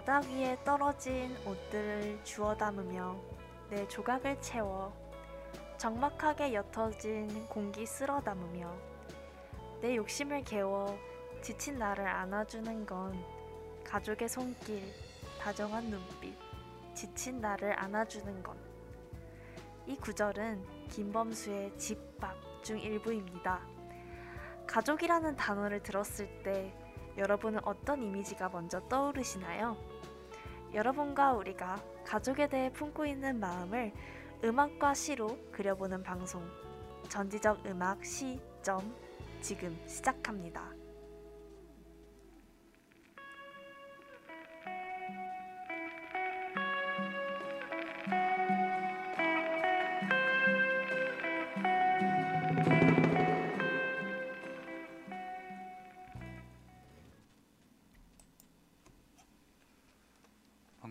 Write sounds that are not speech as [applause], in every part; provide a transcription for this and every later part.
바닥 위에 떨어진 옷들을 주워 담으며 내 조각을 채워 적막하게 옅어진 공기 쓸어 담으며 내 욕심을 개워 지친 나를 안아주는 건 가족의 손길, 다정한 눈빛, 지친 나를 안아주는 건. 이 구절은 김범수의 집밥 중 일부입니다. 가족이라는 단어를 들었을 때 여러분은 어떤 이미지가 먼저 떠오르시나요? 여러분과 우리가 가족에 대해 품고 있는 마음을 음악과 시로 그려보는 방송 전지적 음악 시 점 지금 시작합니다.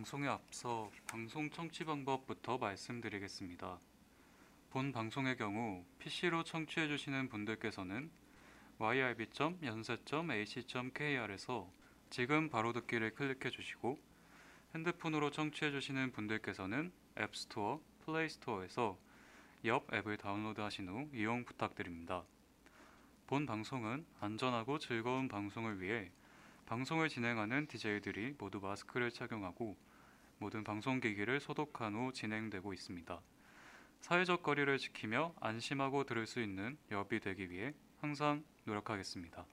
방송에 앞서 방송 청취 방법부터 말씀드리겠습니다. 본 방송의 경우 PC로 청취해 주시는 분들께서는 yrb.연세.ac.kr에서 지금 바로 듣기를 클릭해 주시고 핸드폰으로 청취해 주시는 분들께서는 앱스토어, 플레이스토어에서 옆 앱을 다운로드 하신 후 이용 부탁드립니다. 본 방송은 안전하고 즐거운 방송을 위해 방송을 진행하는 DJ들이 모두 마스크를 착용하고 모든 방송기기를 소독한 후 진행되고 있습니다. 사회적 거리를 지키며 안심하고 들을 수 있는 엽이 되기 위해 항상 노력하겠습니다.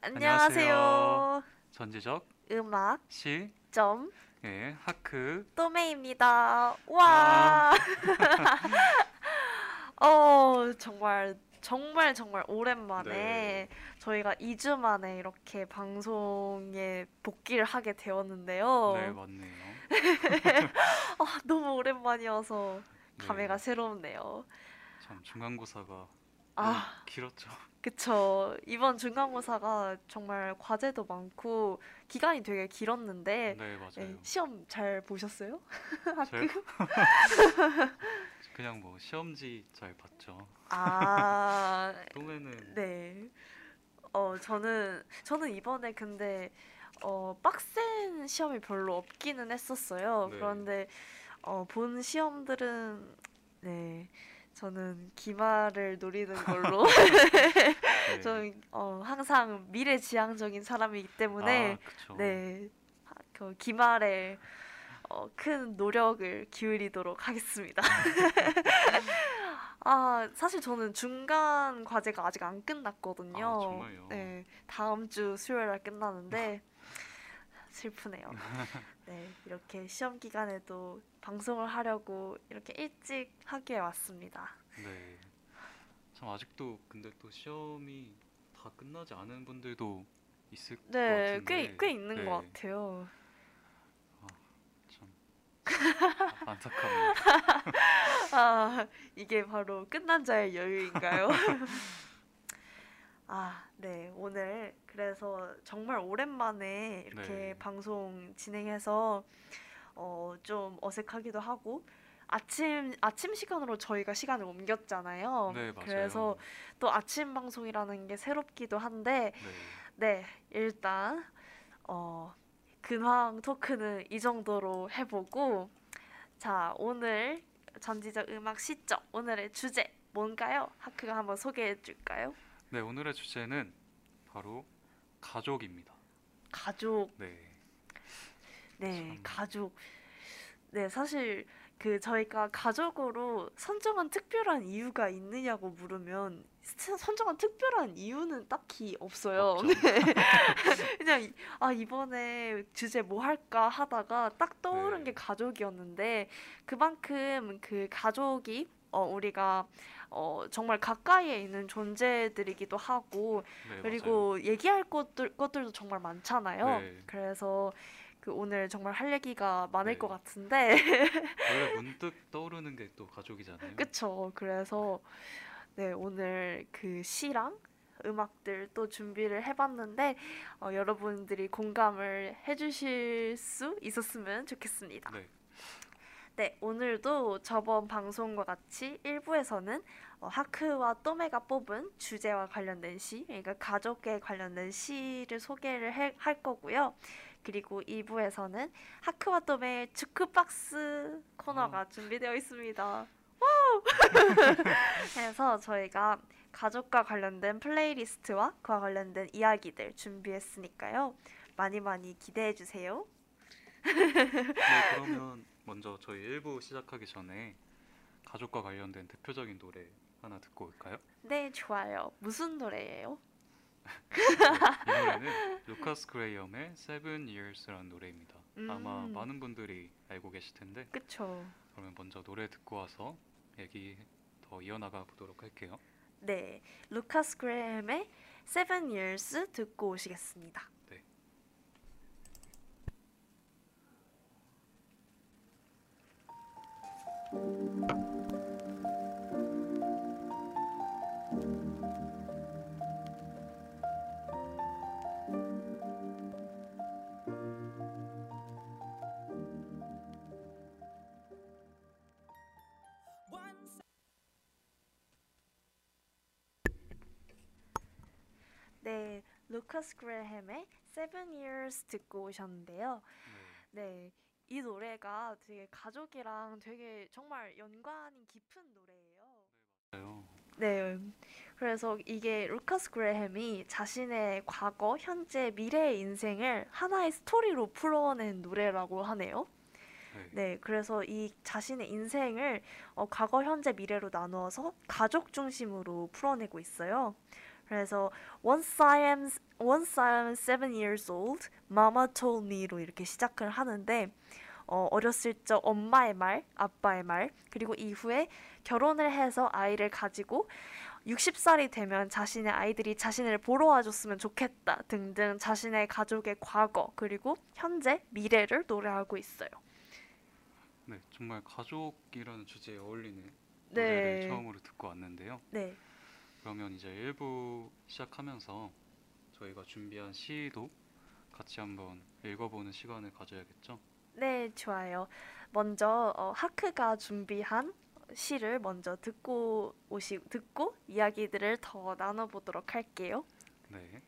안녕하세요. 전지적 음악 시 점 예, 하크 또메입니다. 와. [laughs] 어 정말 정말 정말 오랜만에 네. 저희가 2주 만에 이렇게 방송에 복귀를 하게 되었는데요. 네 맞네요. [laughs] 아, 너무 오랜만이어서 네, 감회가 새롭네요. 참 중간고사가 아, 길었죠. 그쵸. 이번 중간고사가 정말 과제도 많고 기간이 되게 길었는데 네 네, 맞아요. 시험 잘 보셨어요? [laughs] 저요? [laughs] 그냥 뭐 시험지 잘 봤죠. 아, 또래는 네. 어, 저는, 저는 이번에 근데, 어, 빡센 시험이 별로 없기는 했었어요. 네. 그런데, 어, 본 시험들은, 네. 저는 기말을 노리는 걸로. [laughs] [laughs] 네. 저는, 어, 항상 미래지향적인 사람이기 때문에, 아. 네. 하- 그 기말에, 어, 큰 노력을 기울이도록 하겠습니다. [laughs] 아, 사실 저는 중간 과제가 아직 안 끝났거든요. 아, 정말요? 네, 다음 주 수요일 날 끝나는데 [laughs] 슬프네요. 네, 이렇게 시험 기간에도 방송을 하려고 이렇게 일찍 학교에 왔습니다. 네. 참 아직도 근데 또 시험이 다 끝나지 않은 분들도 있을 것 네, 같은데. 꽤, 꽤 있는 네, 것 같아요. 참 안타깝네요. [laughs] 아, 이게 바로 끝난 자의 여유인가요? [laughs] 아, 네. 오늘 그래서 정말 오랜만에 이렇게 네. 방송 진행해서 어, 좀 어색하기도 하고 아침 아침 시간으로 저희가 시간을 옮겼잖아요. 네, 맞아요. 그래서 또 아침 방송이라는 게 새롭기도 한데 네. 네, 일단 어, 근황 토크는 이 정도로 해보고 자, 오늘 전지적 음악 시점 오늘의 주제 뭔가요? 하크가 한번 소개해 줄까요? 네, 오늘의 주제는 바로 가족입니다. 가족. 네. 네, 참. 가족. 네, 사실 그 저희가 가족으로 선정한 특별한 이유가 있느냐고 물으면 스- 선정한 특별한 이유는 딱히 없어요. 없죠. 네. [laughs] 그냥 이- 아 이번에 주제 뭐 할까 하다가 딱 떠오른 네. 게 가족이었는데 그만큼 그 가족이 어 우리가 어 정말 가까이에 있는 존재들이기도 하고 네, 그리고 얘기할 것들, 것들도 정말 많잖아요. 네. 그래서 그 오늘 정말 할 얘기가 많을 네. 것 같은데, 맞아요. 원래 문득 떠오르는 게 또 가족이잖아요. [laughs] 그쵸? 그래서 네 오늘 그 시랑 음악들 또 준비를 해봤는데 어, 여러분들이 공감을 해주실 수 있었으면 좋겠습니다. 네. 네, 오늘도 저번 방송과 같이 1부에서는 어, 하크와 또메가 뽑은 주제와 관련된 시, 그러니까 가족에 관련된 시를 소개를 해- 할 거고요. 그리고 2부에서는 하크와 또메의 주크박스 코너가 준비되어 있습니다. [laughs] 그래서 저희가 가족과 관련된 플레이리스트와 그와 관련된 이야기들 준비했으니까요. 많이 많이 기대해 주세요. 네, [laughs] 그러면 먼저 저희 1부 시작하기 전에 가족과 관련된 대표적인 노래 하나 듣고 올까요? 네, 좋아요. 무슨 노래예요? [laughs] 이 노래는 루카스 그레이엄의 Seven Years라는 노래입니다. 아마 음. 많은 분들이 알고 계실 텐데 그쵸. 그러면 먼저 노래 듣고 와서 얘기 더 이어나가 보도록 할게요. 네, 루카스 그레햄의 Seven Years 듣고 오시겠습니다. 네. 루카스 그레이엄의 Seven Years 듣고 오셨는데요. 네. 네, 이 노래가 되게 가족이랑 되게 정말 연관이 깊은 노래예요. 맞아요. 네. 그래서 이게 루카스 그레이엄이 자신의 과거, 현재, 미래의 인생을 하나의 스토리로 풀어낸 노래라고 하네요. 네. 네, 그래서 이 자신의 인생을 어, 과거, 현재, 미래로 나누어서 가족 중심으로 풀어내고 있어요. 그래서 Once I am Once I am seven years old, Mama told me로 이렇게 시작을 하는데 어, 어렸을 적 엄마의 말, 아빠의 말, 그리고 이후에 결혼을 해서 아이를 가지고 60살이 되면 자신의 아이들이 자신을 보러 와줬으면 좋겠다 등등 자신의 가족의 과거 그리고 현재 미래를 노래하고 있어요. 네, 정말 가족이라는 주제에 어울리는 네. 노래를 처음으로 듣고 왔는데요. 네, 그러면 이제 1부 시작하면서 저희가 준비한 시도 같이 한번 읽어보는 시간을 가져야겠죠? 네 좋아요. 먼저 어, 하크가 준비한 시를 먼저 듣고 오시 듣고 이야기들을 더 나눠보도록 할게요. 네.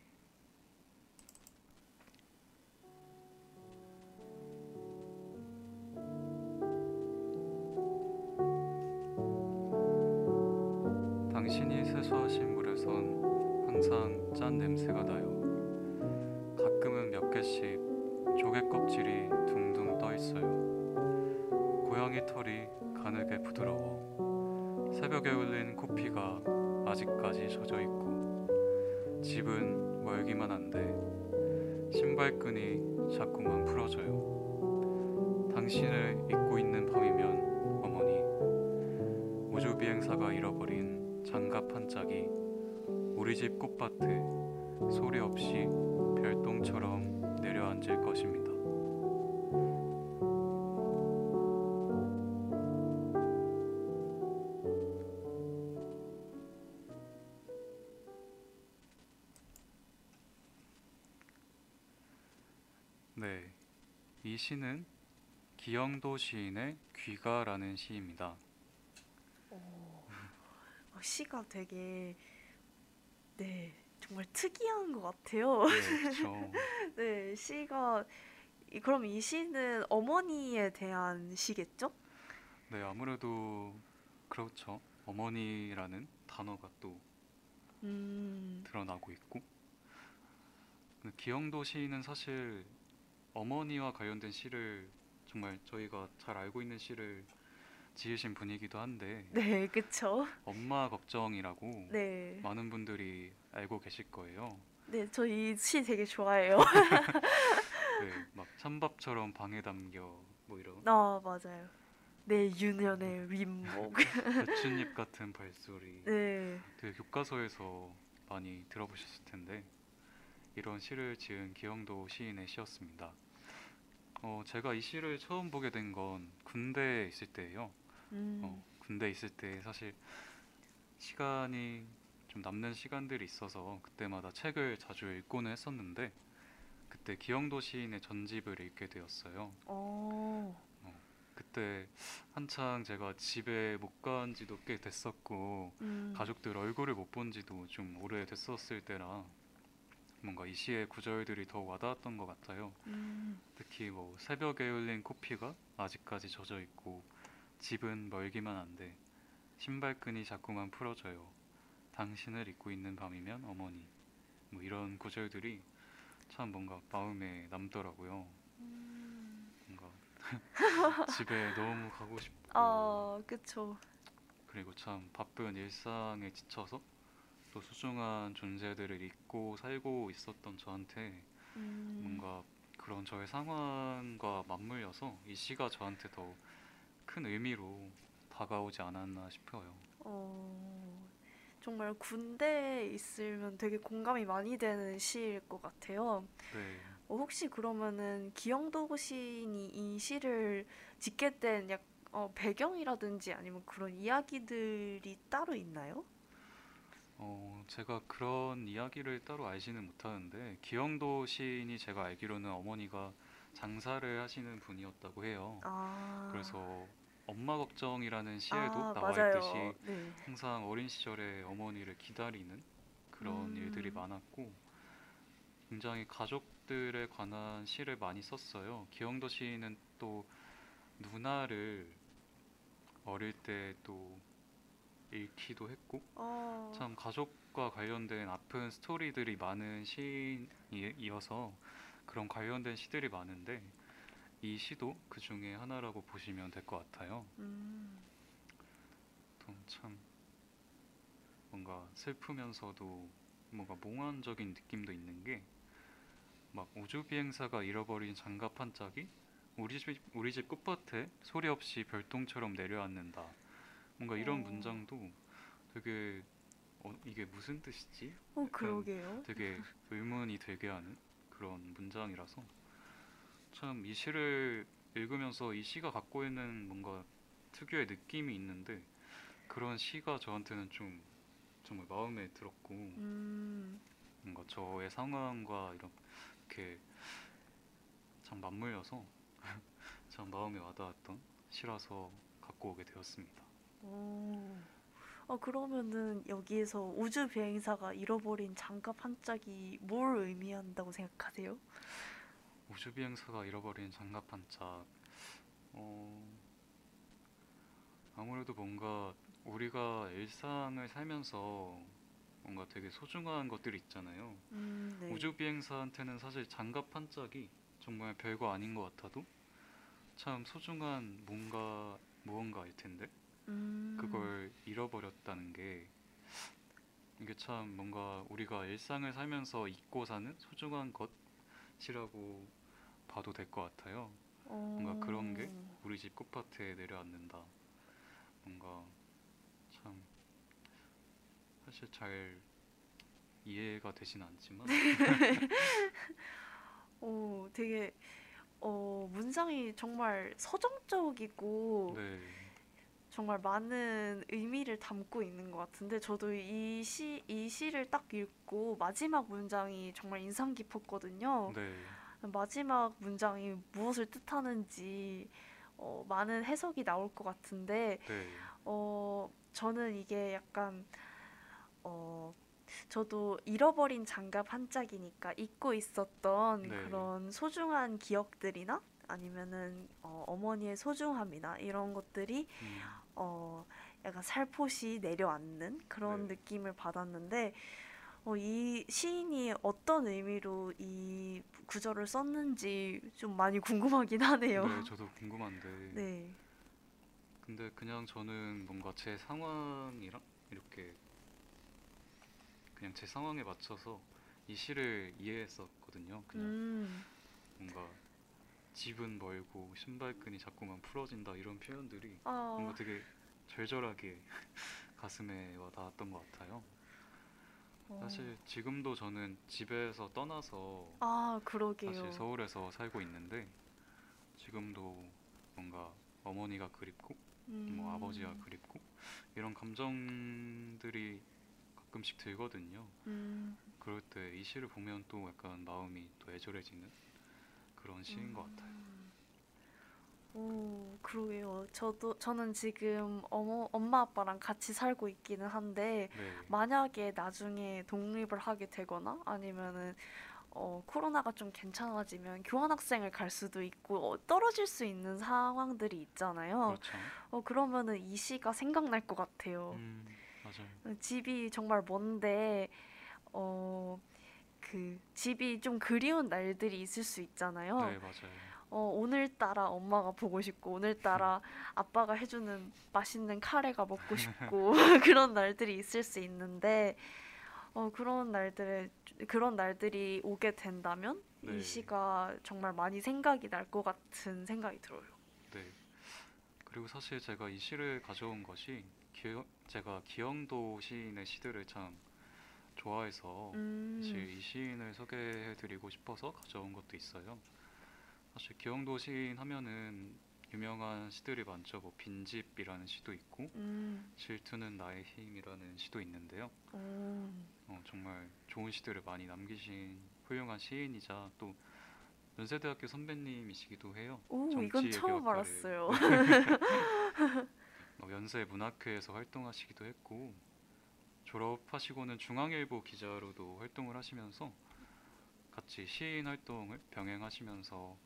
세수하신 물에선 항상 짠 냄새가 나요. 가끔은 몇 개씩 조개 껍질이 둥둥 떠 있어요. 고양이 털이 가늘게 부드러워. 새벽에 울린 코피가 아직까지 젖어 있고 집은 멀기만 한데 신발끈이 자꾸만 풀어져요. 당신을 잊고 있는 밤이면 어머니 우주 비행사가 잃어버린 장갑 한 짝이 우리 집 꽃밭에 소리 없이 별똥처럼 내려앉을 것입니다. 네, 이 시는 기영도 시인의 귀가라는 시입니다. 어, 시가 되게 네 정말 특이한 것 같아요. 네. [laughs] 네 시가 이- 그럼 이 시는 어머니에 대한 시겠죠? 네, 아무래도 그렇죠. 어머니라는 단어가 또 음, 드러나고 있고 기영도 시인은 사실 어머니와 관련된 시를 정말 저희가 잘 알고 있는 시를 지으신 분이기도 한데 네 그쵸? 엄마 걱정이라고 네, 많은 분들이 알고 계실 거예요. 네 저 이 시 되게 좋아해요. [laughs] 네, 막 찬밥처럼 방에 담겨 뭐 이런 아 맞아요. 네 윤현의 윗목. 배춧잎 같은 발소리 네, 되게 교과서에서 많이 들어보셨을 텐데 이런 시를 지은 기영도 시인의 시였습니다. 어, 제가 이 시를 처음 보게 된 건 군대에 있을 때예요. 음, 어, 군대 있을 때 사실 시간이 좀 남는 시간들이 있어서 그때마다 책을 자주 읽고는 했었는데 그때 기영도 시인의 전집을 읽게 되었어요. 어, 그때 한창 제가 집에 못 간 지도 꽤 됐었고 음. 가족들 얼굴을 못 본 지도 좀 오래 됐었을 때라 뭔가 이 시의 구절들이 더 와닿았던 것 같아요. 음. 특히 뭐 새벽에 흘린 코피가 아직까지 젖어 있고 집은 멀기만 한데 신발끈이 자꾸만 풀어져요. 당신을 잊고 있는 밤이면 어머니 뭐 이런 구절들이 참 뭔가 마음에 남더라고요. 음. 뭔가 [laughs] 집에 너무 가고 싶고 아, 그쵸. 그리고 참 바쁜 일상에 지쳐서 또 소중한 존재들을 잊고 살고 있었던 저한테 음. 뭔가 그런 저의 상황과 맞물려서 이 시가 저한테 더 큰 의미로 다가오지 않았나 싶어요. 어, 정말 군대에 있으면 되게 공감이 많이 되는 시일 것 같아요. 네, 어, 혹시 그러면은 기영도 시인이 이 시를 짓게 된 약, 어, 배경이라든지 아니면 그런 이야기들이 따로 있나요? 어, 제가 그런 이야기를 따로 알지는 못하는데 기영도 시인이 제가 알기로는 어머니가 장사를 하시는 분이었다고 해요. 아, 그래서 엄마 걱정이라는 시에도 아, 나와 맞아요. 있듯이 네. 항상 어린 시절에 어머니를 기다리는 그런 음. 일들이 많았고 굉장히 가족들에 관한 시를 많이 썼어요. 기영도 시인은 또 누나를 어릴 때또 잃기도 했고 어, 참 가족과 관련된 아픈 스토리들이 많은 시인이어서 그런 관련된 시들이 많은데 이 시도 그 중에 하나라고 보시면 될 것 같아요. 음, 또참 뭔가 슬프면서도 뭔가 몽환적인 느낌도 있는 게 막 우주 비행사가 잃어버린 장갑 한 짝이 우리 집 우리 집 끝밭에 소리 없이 별똥처럼 내려앉는다. 뭔가 이런 어. 문장도 되게 어, 이게 무슨 뜻이지? 어, 그러게요. 되게 [laughs] 의문이 되게 하는 그런 문장이라서 참 이 시를 읽으면서 이 시가 갖고 있는 뭔가 특유의 느낌이 있는데 그런 시가 저한테는 좀 정말 마음에 들었고 음, 뭔가 저의 상황과 이렇게 참 맞물려서 [laughs] 참 마음에 와닿았던 시라서 갖고 오게 되었습니다. 오. 어, 그러면은 여기에서 우주 비행사가 잃어버린 장갑 한 짝이 뭘 의미한다고 생각하세요? 우주 비행사가 잃어버린 장갑 한 짝. 어, 아무래도 뭔가 우리가 일상을 살면서 뭔가 되게 소중한 것들이 있잖아요. 음, 네. 우주 비행사한테는 사실 장갑 한 짝이 정말 별거 아닌 것 같아도 참 소중한 뭔가 무언가일 텐데 음, 그걸 잃어버렸다는 게 이게 참 뭔가 우리가 일상을 살면서 잊고 사는 소중한 것이라고 봐도 될 것 같아요. 뭔가 그런 게 어, 우리 집 꽃밭에 내려앉는다. 뭔가 참 사실 잘 이해가 되진 않지만 [laughs] 어, 되게 어, 문장이 정말 서정적이고 네, 정말 많은 의미를 담고 있는 것 같은데 저도 이 시, 이 시를 딱 읽고 마지막 문장이 정말 인상 깊었거든요. 네, 마지막 문장이 무엇을 뜻하는지 어, 많은 해석이 나올 것 같은데 네, 어, 저는 이게 약간 어, 저도 잃어버린 장갑 한 짝이니까 잊고 있었던 네. 그런 소중한 기억들이나 아니면은 어, 어머니의 소중함이나 이런 것들이 음, 어, 약간 살포시 내려앉는 그런 네. 느낌을 받았는데 어, 이 시인이 어떤 의미로 이 구절을 썼는지 좀 많이 궁금하긴 하네요. 네, 저도 궁금한데 네. 근데 그냥 저는 뭔가 제 상황이랑 이렇게 그냥 제 상황에 맞춰서 이 시를 이해했었거든요. 그냥 음, 뭔가 집은 멀고 신발끈이 자꾸만 풀어진다 이런 표현들이 아, 뭔가 되게 절절하게 [laughs] 가슴에 와 닿았던 것 같아요. 어, 사실 지금도 저는 집에서 떠나서 아, 그러게요. 사실 서울에서 살고 있는데 지금도 뭔가 어머니가 그립고 뭐 음, 아버지가 그립고 이런 감정들이 가끔씩 들거든요. 음, 그럴 때 이 시를 보면 또 약간 마음이 또 애절해지는 그런 시인 것 같아요. 음. 오, 그러게요. 저도 저는 지금 어머, 엄마 아빠랑 같이 살고 있기는 한데 네. 만약에 나중에 독립을 하게 되거나 아니면은 어, 코로나가 좀 괜찮아지면 교환학생을 갈 수도 있고 어, 떨어질 수 있는 상황들이 있잖아요. 그렇죠. 어, 그러면은 이 시가 생각날 것 같아요. 음, 맞아요. 집이 정말 먼데 어, 그 집이 좀 그리운 날들이 있을 수 있잖아요. 네, 맞아요. 어, 오늘따라 엄마가 보고 싶고 오늘따라 아빠가 해주는 맛있는 카레가 먹고 싶고 [laughs] 그런 날들이 있을 수 있는데 어, 그런 날들에 그런 날들이 오게 된다면 네. 이 시가 정말 많이 생각이 날 것 같은 생각이 들어요. 네. 그리고 사실 제가 이 시를 가져온 것이 기, 제가 기영도 시인의 시들을 참 좋아해서 음, 이 시인을 소개해드리고 싶어서 가져온 것도 있어요. 사실 기영도 시인 하면은 유명한 시들이 많죠. 뭐 빈집이라는 시도 있고 음, 질투는 나의 힘이라는 시도 있는데요. 오, 어, 정말 좋은 시들을 많이 남기신 훌륭한 시인이자 또 연세대학교 선배님이시기도 해요. 오, 이건 처음 알았어요. [laughs] 어, 연세 문학회에서 활동하시기도 했고 졸업하시고는 중앙일보 기자로도 활동을 하시면서 같이 시인 활동을 병행하시면서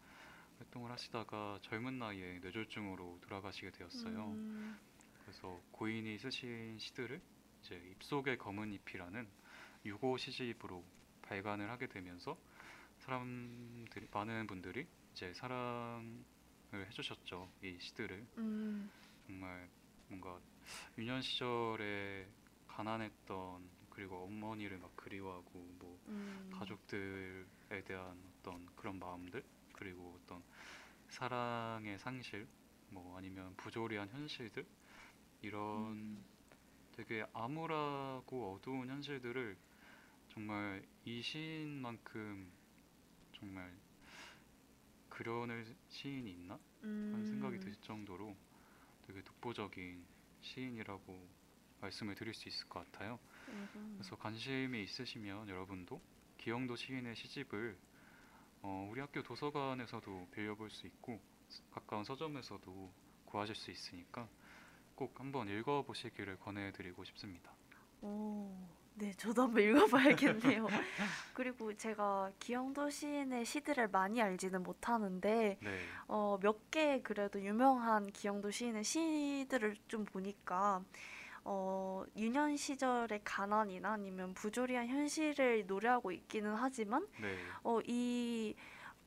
활동을 하시다가 젊은 나이에 뇌졸중으로 돌아가시게 되었어요. 음, 그래서 고인이 쓰신 시들을 이제 입속의 검은 잎이라는 유고 시집으로 발간을 하게 되면서 사람들이 많은 분들이 이제 사랑을 해주셨죠 이 시들을. 음, 정말 뭔가 유년 시절에 가난했던 그리고 어머니를 막 그리워하고 뭐 음, 가족들에 대한 어떤 그런 마음들 그리고 어떤 사랑의 상실 뭐 아니면 부조리한 현실들 이런 음. 되게 암울하고 어두운 현실들을 정말 이 시인만큼 정말 그려낼 시인이 있나 하는 생각이 음, 들 정도로 되게 독보적인 시인이라고 말씀을 드릴 수 있을 것 같아요. 음, 그래서 관심이 있으시면 여러분도 기영도 시인의 시집을 어, 우리 학교 도서관에서도 빌려볼 수 있고 스- 가까운 서점에서도 구하실 수 있으니까 꼭 한번 읽어보시기를 권해드리고 싶습니다. 오, 네, 저도 한번 읽어봐야겠네요. [laughs] 그리고 제가 기영도 시인의 시들을 많이 알지는 못하는데, 네, 어, 몇 개 그래도 유명한 기영도 시인의 시들을 좀 보니까, 어, 유년 시절의 가난이나 아니면 부조리한 현실을 노래하고 있기는 하지만, 네, 어, 이,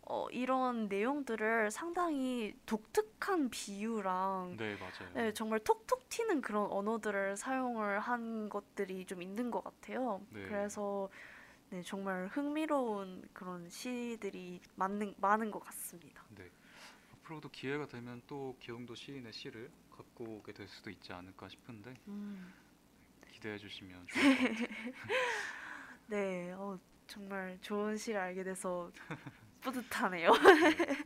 어, 이런 내용들을 상당히 독특한 비유랑 네 맞아요. 네, 정말 톡톡 튀는 그런 언어들을 사용을 한 것들이 좀 있는 것 같아요. 네. 그래서 네, 정말 흥미로운 그런 시들이 많은, 많은 것 같습니다. 네. 앞으로도 기회가 되면 또 기영도 시인의 시를 갖고 오게 될 수도 있지 않을까 싶은데 음, 기대해 주시면 좋을 것 같아요. [laughs] 네, 어, 정말 좋은 시를 알게 돼서 뿌듯하네요. 네.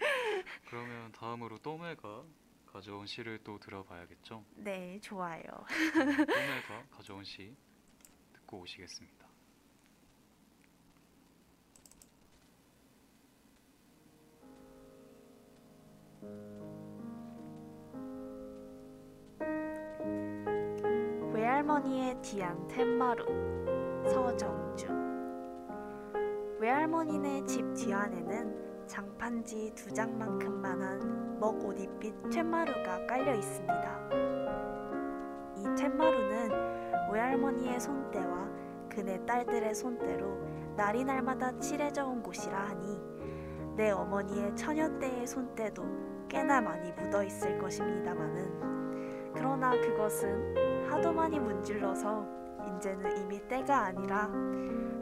그러면 다음으로 또메가 가져온 시를 또 들어봐야겠죠? 네, 좋아요. 네, 또메가 가져온 시 듣고 오시겠습니다. 외할머니의 뒤안 툇마루 서정주 외할머니네 집 뒤안에는 장판지 두 장만큼만한 먹옷입빛 툇마루가 깔려 있습니다. 이 툇마루는 외할머니의 손때와 그네 딸들의 손때로 날이 날마다 칠해져 온 곳이라 하니 내 어머니의 처녀 때의 손때도 꽤나 많이 묻어 있을 것입니다마는 그러나 그것은 하도 많이 문질러서 이제는 이미 때가 아니라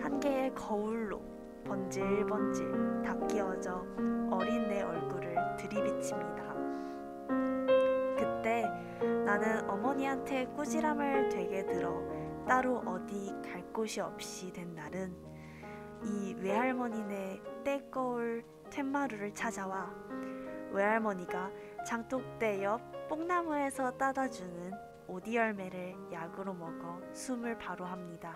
한 개의 거울로 번질번질 다 끼어져 어린 내 얼굴을 들이비칩니다. 그때 나는 어머니한테 꾸지람을 되게 들어 따로 어디 갈 곳이 없이 된 날은 이 외할머니네 떼거울 툇마루를 찾아와 외할머니가 장독대 옆 뽕나무에서 따다 주는 오디 열매를 약으로 먹어 숨을 바로 합니다.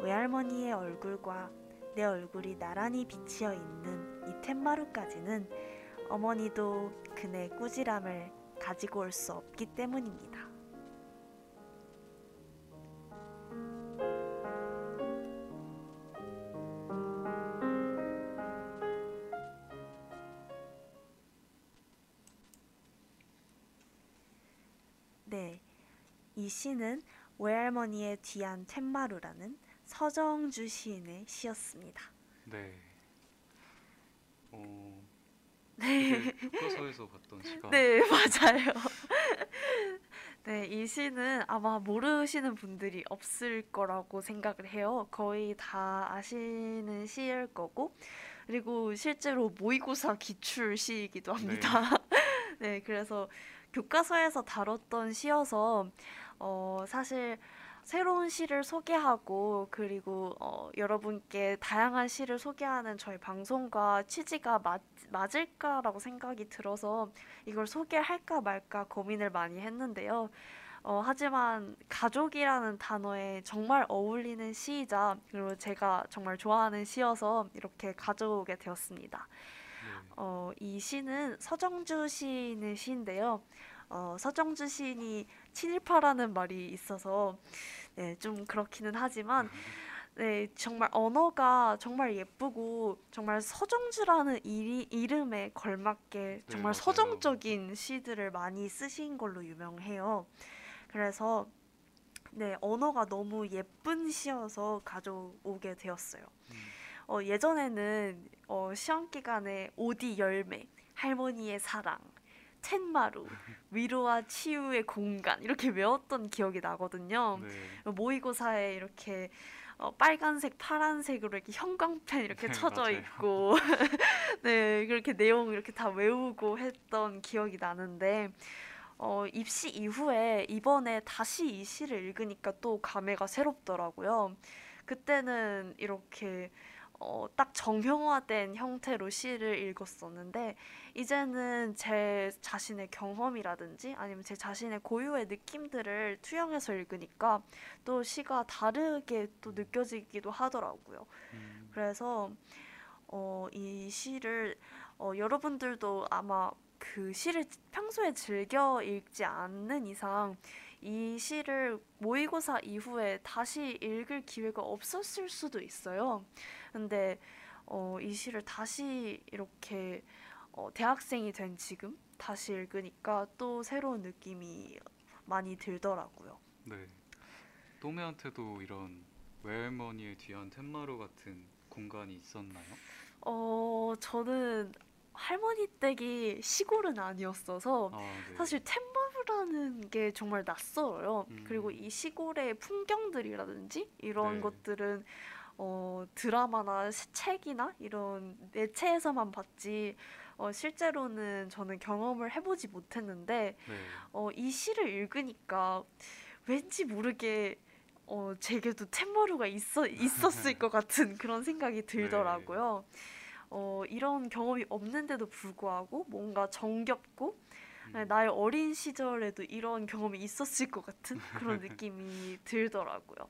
외할머니의 얼굴과 내 얼굴이 나란히 비치어 있는 이 툇마루까지는 어머니도 그네 꾸지람을 가지고 올 수 없기 때문입니다. 시는 외할머니의 뒤안 툇마루라는 서정주 시인의 시였습니다. 네. 어, 네. 교과서에서 봤던 시가 네, 맞아요. [laughs] 네, 이 시는 아마 모르시는 분들이 없을 거라고 생각을 해요. 거의 다 아시는 시일 거고, 그리고 실제로 모의고사 기출 시이기도 합니다. 네, [laughs] 그래서 교과서에서 다뤘던 시여서, 어, 사실 새로운 시를 소개하고, 그리고 어, 여러분께 다양한 시를 소개하는 저희 방송과 취지가 맞, 맞을까라고 생각이 들어서 이걸 소개할까 말까 고민을 많이 했는데요. 어, 하지만 가족이라는 단어에 정말 어울리는 시이자 그리고 제가 정말 좋아하는 시여서 이렇게 가져오게 되었습니다. 네. 어, 이 시는 서정주 시인의 시인데요. 어, 서정주 시인이 친일파라는 말이 있어서 네, 좀 그렇기는 하지만 네, 정말 언어가 정말 예쁘고 정말 서정주라는 이, 이름에 걸맞게 정말 맞아요. 서정적인 시들을 많이 쓰신 걸로 유명해요. 그래서 네, 언어가 너무 예쁜 시여서 가져오게 되었어요. 음, 어, 예전에는 어, 시험 기간에 오디 열매, 할머니의 사랑, 툇마루, 위로와 치유의 공간 이렇게 외웠던 기억이 나거든요. 네. 모의고사에 이렇게 어, 빨간색, 파란색으로 이렇게 형광펜 이렇게 [laughs] 네, 쳐져 맞아요. 있고, [laughs] 네 그렇게 내용 이렇게 다 외우고 했던 기억이 나는데 어, 입시 이후에 이번에 다시 이 시를 읽으니까 또 감회가 새롭더라고요. 그때는 이렇게 어, 딱 정형화된 형태로 시를 읽었었는데 이제는 제 자신의 경험이라든지 아니면 제 자신의 고유의 느낌들을 투영해서 읽으니까 또 시가 다르게 또 느껴지기도 하더라고요. 음, 그래서 어, 이 시를 어, 여러분들도 아마 그 시를 평소에 즐겨 읽지 않는 이상 이 시를 모의고사 이후에 다시 읽을 기회가 없었을 수도 있어요. 근데 어, 이 시를 다시 이렇게 어, 대학생이 된 지금 다시 읽으니까 또 새로운 느낌이 많이 들더라고요. 네. 또매한테도 이런 외할머니의 뒤안 툇마루 같은 공간이 있었나요? 어, 저는 할머니 댁이 시골은 아니었어서 아, 네. 사실 템마루라는 게 정말 낯설어요. 음. 그리고 이 시골의 풍경들이라든지 이런 네. 것들은 어, 드라마나 시- 책이나 이런 매체에서만 봤지 어, 실제로는 저는 경험을 해보지 못했는데 네. 어, 이 시를 읽으니까 왠지 모르게 어, 제게도 템마루가 있어, 있었을 것 같은 [laughs] 그런 생각이 들더라고요. 어, 이런 경험이 없는데도 불구하고 뭔가 정겹고 음, 나의 어린 시절에도 이런 경험이 있었을 것 같은 그런 [laughs] 느낌이 들더라고요.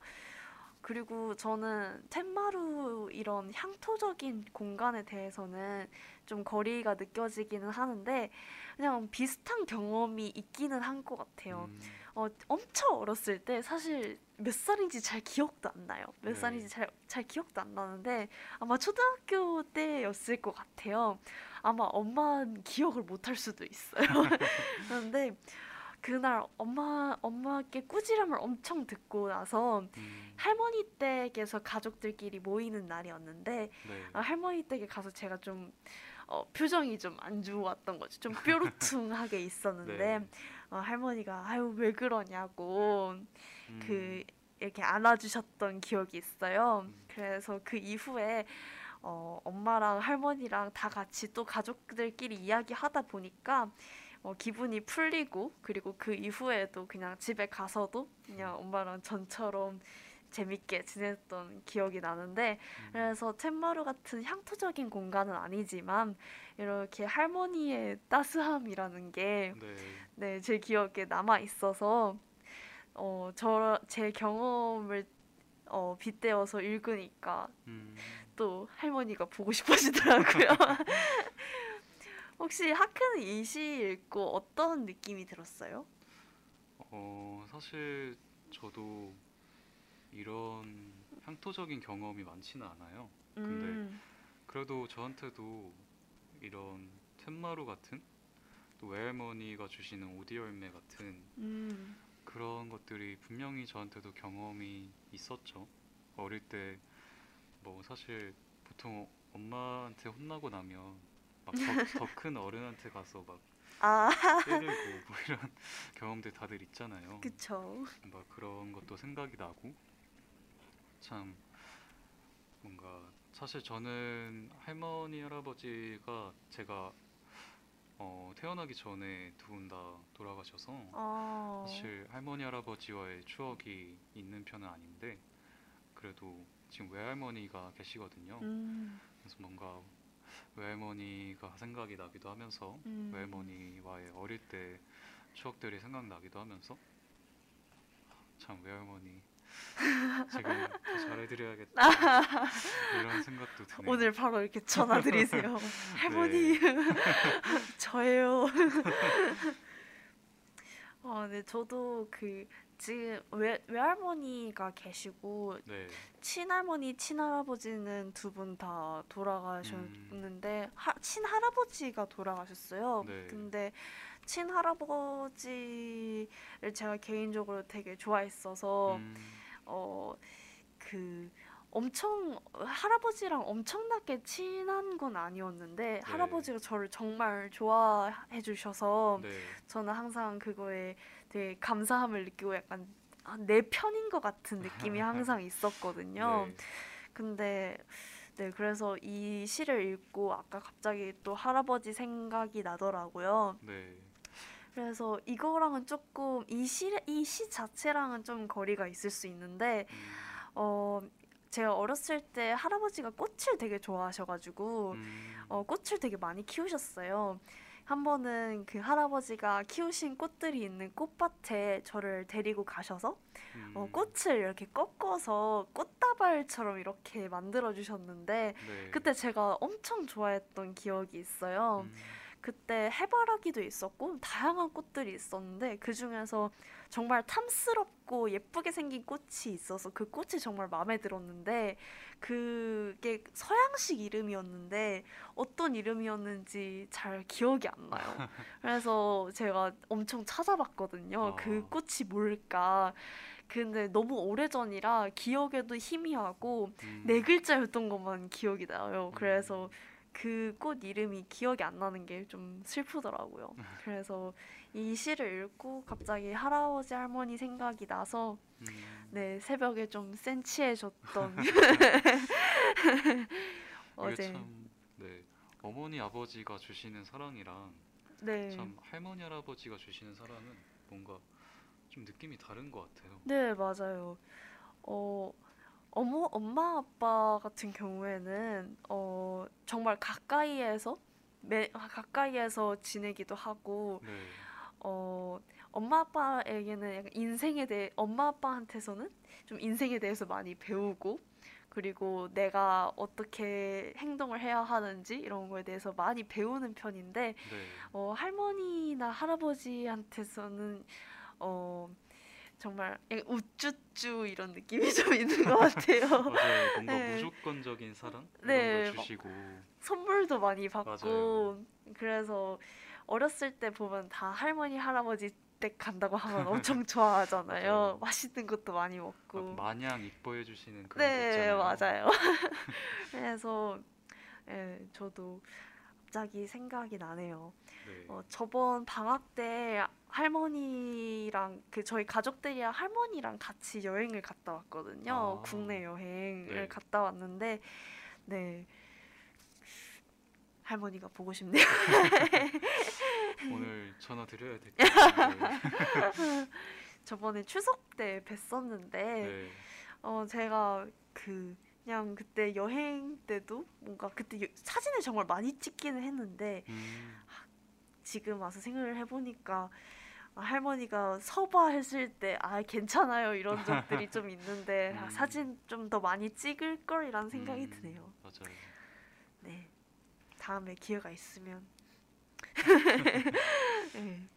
그리고 저는 템마루 이런 향토적인 공간에 대해서는 좀 거리가 느껴지기는 하는데 그냥 비슷한 경험이 있기는 한 것 같아요. 음, 어, 엄청 어렸을 때 사실 몇 살인지 잘 기억도 안 나요. 몇 네. 살인지 잘, 잘 기억도 안 나는데 아마 초등학교 때였을 것 같아요. 아마 엄마는 기억을 못 할 수도 있어요. [laughs] 그런데 그날 엄마 엄마께 꾸지람을 엄청 듣고 나서 음, 할머니 댁에서 가족들끼리 모이는 날이었는데 네. 아, 할머니 댁에 가서 제가 좀 어, 표정이 좀 안 좋았던 거죠. 좀 뾰루퉁하게 [laughs] 있었는데 네. 어, 할머니가 아유 왜 그러냐고 음, 그 이렇게 안아주셨던 기억이 있어요. 음. 그래서 그 이후에 어, 엄마랑 할머니랑 다 같이 또 가족들끼리 이야기하다 보니까 어, 기분이 풀리고 그리고 그 이후에도 그냥 집에 가서도 그냥 엄마랑 전처럼 재밌게 지냈던 기억이 나는데 음, 그래서 템마루 같은 향토적인 공간은 아니지만 이렇게 할머니의 따스함이라는 게 네. 네, 제 기억에 남아 있어서 어, 저 제 경험을 어, 빗대어서 읽으니까 음, 또 할머니가 보고 싶어지더라고요. [laughs] 혹시 하크는 이 시 읽고 어떤 느낌이 들었어요? 어, 사실 저도 이런 향토적인 경험이 많지는 않아요. 근데 음, 그래도 저한테도 이런 텐마루 같은 또 외할머니가 주시는 오디 열매 같은 음, 그런 것들이 분명히 저한테도 경험이 있었죠. 어릴 때 뭐 사실 보통 엄마한테 혼나고 나면 막더 [laughs] 큰 어른한테 가서 막 아, 때리고 뭐 이런 [laughs] 경험들 다들 있잖아요. 그쵸. 막 그런 것도 생각이 나고 참 뭔가 사실 저는 할머니 할아버지가 제가 어, 태어나기 전에 두 분 다 돌아가셔서 어, 사실 할머니 할아버지와의 추억이 있는 편은 아닌데 그래도 지금 외할머니가 계시거든요. 음, 그래서 뭔가 외할머니가 생각이 나기도 하면서 음. 외할머니와의 어릴 때 추억들이 생각나기도 하면서 참 외할머니 지금 더 잘해드려야겠다 이런 생각도 드네요. 오늘 바로 이렇게 전화 드리세요. [laughs] 할머니, [laughs] 저예요. [laughs] 어, 네, 저도 그 지금 외 외할머니가 계시고 네, 친할머니, 친할아버지는 두 분다 음. 돌아가셨는데 하, 친할아버지가 돌아가셨어요. 네. 근데 친할아버지를 제가 개인적으로 되게 좋아했어서 음, 어 그 엄청 할아버지랑 엄청나게 친한 건 아니었는데 할아버지가 저를 정말 좋아해 주셔서 네, 저는 항상 그거에 되게 감사함을 느끼고 약간 아, 내 편인 것 같은 느낌이 [laughs] 항상 있었거든요. 네, 근데 네 그래서 이 시를 읽고 아까 갑자기 또 할아버지 생각이 나더라고요. 네, 그래서 이거랑은 조금 이 시 이 시 자체랑은 좀 거리가 있을 수 있는데 음, 어 제가 어렸을 때 할아버지가 꽃을 되게 좋아하셔가지고 음, 어 꽃을 되게 많이 키우셨어요. 한 번은 그 할아버지가 키우신 꽃들이 있는 꽃밭에 저를 데리고 가셔서 어, 음, 꽃을 이렇게 꺾어서 꽃다발처럼 이렇게 만들어 주셨는데 네, 그때 제가 엄청 좋아했던 기억이 있어요. 음, 그때 해바라기도 있었고 다양한 꽃들이 있었는데 그 중에서 정말 탐스럽고 예쁘게 생긴 꽃이 있어서 그 꽃이 정말 마음에 들었는데 그게 서양식 이름이었는데 어떤 이름이었는지 잘 기억이 안 나요. [laughs] 그래서 제가 엄청 찾아봤거든요. 아. 그 꽃이 뭘까. 근데 너무 오래전이라 기억에도 희미하고 음, 네 글자였던 것만 기억이 나요. 그래서 그 꽃 이름이 기억이 안 나는 게 좀 슬프더라고요. 그래서 이 시를 읽고 갑자기 할아버지 할머니 생각이 나서 음, 네 새벽에 좀 센치해졌던 [laughs] [laughs] 어제 참, 네, 어머니 아버지가 주시는 사랑이랑 네. 참 할머니 할아버지가 주시는 사랑은 뭔가 좀 느낌이 다른 것 같아요. 네, 맞아요. 어, 어머, 엄마 아빠 같은 경우에는 어, 정말 가까이에서 매, 가까이에서 지내기도 하고 네, 어, 엄마 아빠에게는 약간 인생에 대해 엄마 아빠한테서는 좀 인생에 대해서 많이 배우고 그리고 내가 어떻게 행동을 해야 하는지 이런 거에 대해서 많이 배우는 편인데 네, 어, 할머니나 할아버지한테서는 어, 정말 우쭈쭈 이런 느낌이 좀 있는 것 같아요. [laughs] 맞아요. 뭔가 네. 무조건적인 사랑 이런 네, 걸 막- 주시고 선물도 많이 받고 맞아요. 그래서 어렸을 때 보면 다 할머니 할아버지 댁 간다고 하면 엄청 [laughs] 좋아하잖아요. 맛있는 것도 많이 막 먹고. 마냥 이뻐해 주시는 그런 게 네, 있잖아요. 맞아요. [laughs] 그래서 예, 저도 갑자기 생각이 나네요. 네, 어, 저번 방학 때 할머니랑 그 저희 가족들이랑 할머니랑 같이 여행을 갔다 왔거든요. 아. 국내 여행을 네. 갔다 왔는데 네. 할머니가 보고 싶네요. [laughs] 오늘 전화 드려야 될 것 같은데. [laughs] 저번에 추석 때 뵀었는데 네, 어 제가 그 그냥 그때 여행 때도 뭔가 그때 여- 사진을 정말 많이 찍기는 했는데 음, 지금 와서 생각을 해보니까 아, 할머니가 서바했을 때 아 괜찮아요 이런 적들이 좀 있는데 [laughs] 아, 음. 사진 좀 더 많이 찍을 걸이라는 생각이 음, 드네요. 맞아요. 네 다음에 기회가 있으면 [laughs] 네.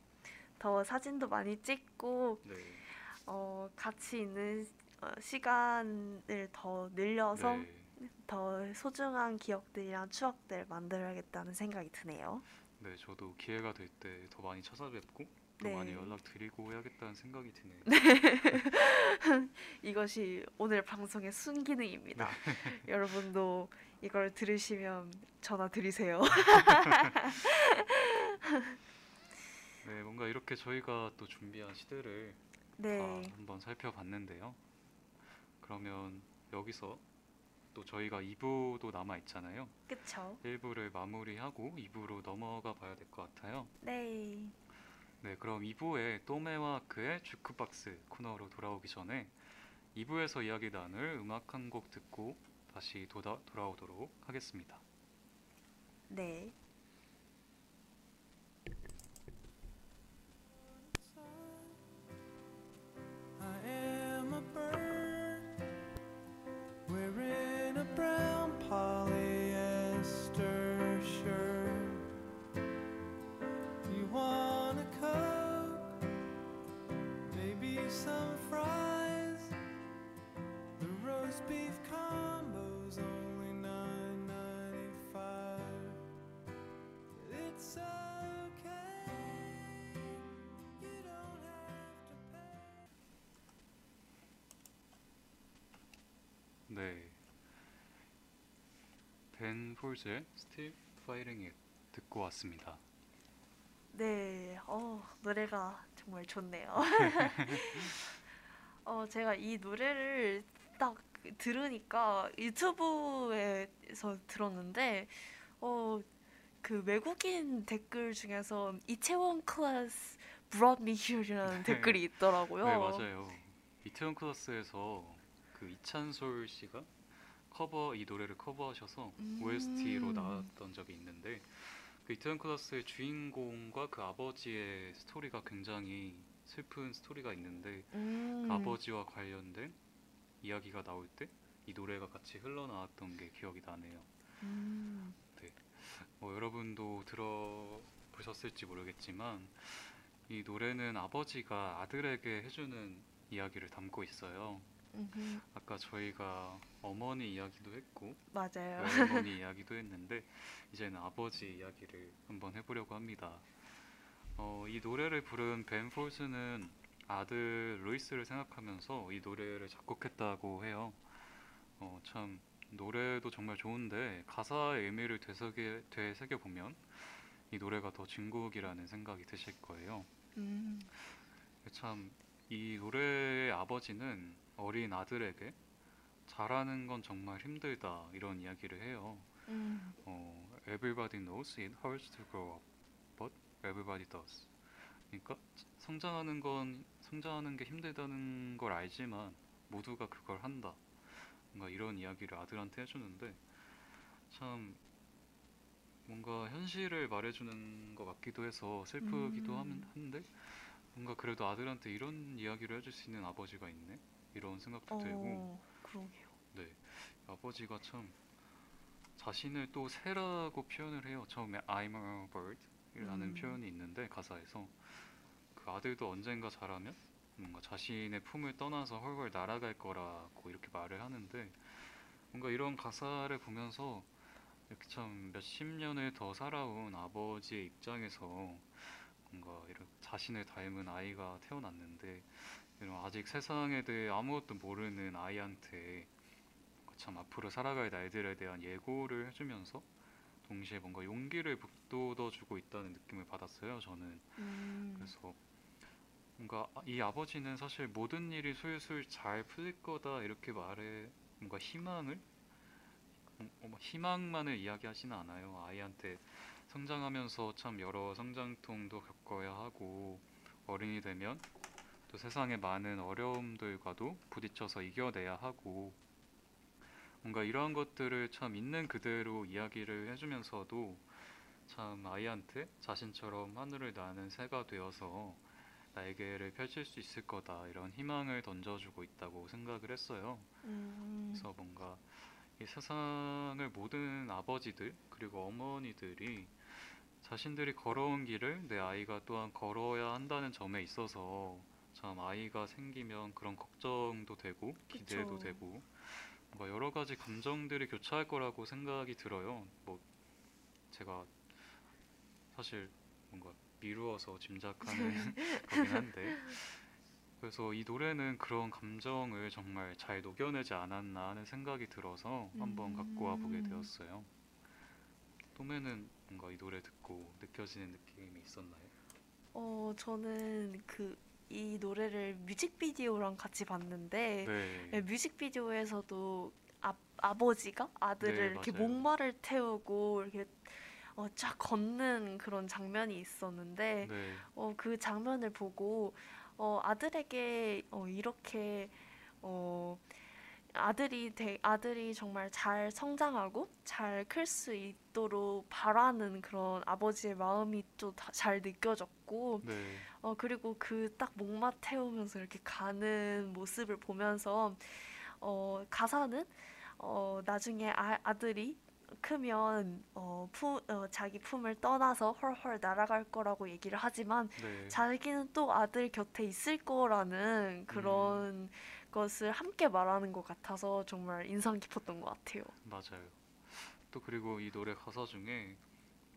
더 사진도 많이 찍고 네. 어, 같이 있는 어, 시간을 더 늘려서 네. 더 소중한 기억들이랑 추억들 만들어야겠다는 생각이 드네요. 네, 저도 기회가 될 때 더 많이 찾아뵙고 더 네. 많이 연락드리고 해야겠다는 생각이 드네요. [laughs] 이것이 오늘 방송의 순기능입니다. [laughs] 여러분도 이걸 들으시면 전화 드리세요. [laughs] 네, 뭔가 이렇게 저희가 또 준비한 시대를 네. 다 한번 살펴봤는데요. 그러면 여기서 또 저희가 2부도 남아 있잖아요. 그쵸? 1부를 마무리하고 2부로 넘어가 봐야 될 것 같아요. 네. 네, 그럼 2부에 또메와 그의 주크박스 코너로 돌아오기 전에 2부에서 이야기 나눌 음악 한 곡 듣고 다시 도다, 돌아오도록 하겠습니다. 네. Brown polyester shirt. You want a coke, maybe some fries. The roast beef combo's only nine ninety five. It's okay, you don't have to pay. 네. 벤 폴즈의 Still Fighting It 듣고 왔습니다. 네. 어, 노래가 정말 좋네요. [laughs] 어, 제가 이 노래를 딱 들으니까 유튜브에서 들었는데 어, 그 외국인 댓글 중에서 이채원 클래스 brought me here이라는 댓글이 있더라고요. 네, 맞아요. 이태원 클래스에서 그 이찬솔 씨가 커버 이 노래를 커버하셔서 음. OST로 나왔던 적이 있는데 그 이태원 클래스의 주인공과 그 아버지의 스토리가 굉장히 슬픈 스토리가 있는데 음. 그 아버지와 관련된 이야기가 나올 때 이 노래가 같이 흘러나왔던 게 기억이 나네요. 음. 뭐 여러분도 들어보셨을지 모르겠지만 이 노래는 아버지가 아들에게 해주는 이야기를 담고 있어요. 음흠. 아까 저희가 어머니 이야기도 했고 맞아요. 외할머니 [laughs] 이야기도 했는데 이제는 아버지 이야기를 한번 해보려고 합니다. 어, 이 노래를 부른 벤 폴스는 아들 루이스를 생각하면서 이 노래를 작곡했다고 해요. 어, 참 노래도 정말 좋은데 가사의 의미를 되새겨, 되새겨 보면 이 노래가 더 진국이라는 생각이 드실 거예요. 음. 참 이 노래의 아버지는 어린 아들에게 잘하는 건 정말 힘들다 이런 이야기를 해요. 음. 어, everybody knows it hurts to grow up, but everybody does. 그러니까 성장하는 건 성장하는 게 힘들다는 걸 알지만 모두가 그걸 한다. 뭔가 이런 이야기를 아들한테 해주는데 참 뭔가 현실을 말해주는 것 같기도 해서 슬프기도 음. 한데 뭔가 그래도 아들한테 이런 이야기를 해줄 수 있는 아버지가 있네 이런 생각도 들고 어, 그러게요. 네, 아버지가 참 자신을 또 새라고 표현을 해요. 처음에 I'm a bird이라는 음. 표현이 있는데 가사에서 그 아들도 언젠가 자라면 뭔가 자신의 품을 떠나서 헐헐 날아갈 거라고 이렇게 말을 하는데 뭔가 이런 가사를 보면서 이렇게 참 몇십 년을 더 살아온 아버지의 입장에서 뭔가 이런 자신을 닮은 아이가 태어났는데 아직 세상에 대해 아무것도 모르는 아이한테 참 앞으로 살아갈 날들에 대한 예고를 해주면서 동시에 뭔가 용기를 북돋워주고 있다는 느낌을 받았어요. 저는 음. 그래서 뭔가 이 아버지는 사실 모든 일이 술술 잘 풀릴 거다 이렇게 말해 뭔가 희망을 음, 어, 뭐 희망만을 이야기하지는 않아요. 아이한테 성장하면서 참 여러 성장통도 겪어야 하고 어른이 되면 또 세상의 많은 어려움들과도 부딪혀서 이겨내야 하고 뭔가 이러한 것들을 참 있는 그대로 이야기를 해주면서도 참 아이한테 자신처럼 하늘을 나는 새가 되어서 날개를 펼칠 수 있을 거다 이런 희망을 던져주고 있다고 생각을 했어요. 음. 그래서 뭔가 이 세상을 모든 아버지들 그리고 어머니들이 자신들이 걸어온 길을 내 아이가 또한 걸어야 한다는 점에 있어서 참 아이가 생기면 그런 걱정도 되고 기대도 그쵸. 되고 뭔가 여러 가지 감정들이 교차할 거라고 생각이 들어요. 뭐 제가 사실 뭔가 미루어서 짐작하는 [laughs] 거긴 한데 그래서 이 노래는 그런 감정을 정말 잘 녹여내지 않았나 하는 생각이 들어서 한번 갖고 와보게 음. 되었어요. 또매는 뭔가 이 노래 듣고 느껴지는 느낌이 있었나요? 어, 저는 그 이 노래를 뮤직비디오랑 같이 봤는데 네, 네, 뮤직비디오에서도 아, 아버지가 아들을 네, 이렇게 맞아요. 목마를 태우고 이렇게 어, 쫙 걷는 그런 장면이 있었는데 네, 어, 그 장면을 보고 어, 아들에게 어, 이렇게 어, 아들이 되, 아들이 정말 잘 성장하고 잘 클 수 있도록 바라는 그런 아버지의 마음이 또 잘 느껴졌고 네, 어, 그리고 그 딱 목마 태우면서 이렇게 가는 모습을 보면서 어, 가사는 어, 나중에 아, 아들이 크면 어, 푸, 어, 자기 품을 떠나서 헐헐 날아갈 거라고 얘기를 하지만 네, 자기는 또 아들 곁에 있을 거라는 그런 것을 함께 말하는 것 같아서 정말 인상 깊었던 것 같아요. 맞아요. 또 그리고 이 노래 가사 중에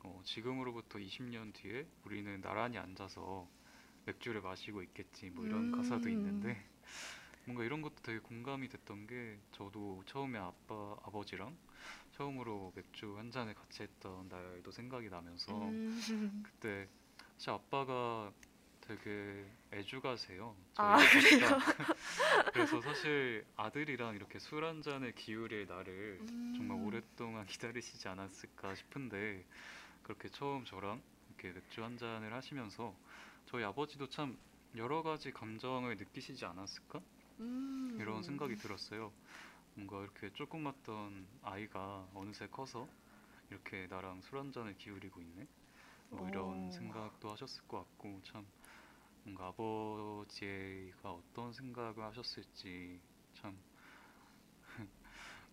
어, 지금으로부터 20년 뒤에 우리는 나란히 앉아서 맥주를 마시고 있겠지 뭐 이런 가사도 음. 있는데 뭔가 이런 것도 되게 공감이 됐던 게 저도 처음에 아빠 아버지랑 처음으로 맥주 한 잔을 같이 했던 날도 생각이 나면서 음. 그때 사실 아빠가 되게 애주가세요. 아, 저희 아버지가. [laughs] 그래서 사실 아들이랑 이렇게 술 한 잔을 기울일 날을 정말 음. 오랫동안 [laughs] 기다리시지 않았을까 싶은데 그렇게 처음 저랑 이렇게 맥주 한 잔을 하시면서 저희 아버지도 참 여러 가지 감정을 느끼시지 않았을까 음. 이런 생각이 들었어요. 뭔가 이렇게 조그맣던 아이가 어느새 커서 이렇게 나랑 술 한 잔을 기울이고 있네. 뭐 이런 오. 생각도 하셨을 것 같고 참 뭔가 아버지가 어떤 생각을 하셨을지 참 [laughs]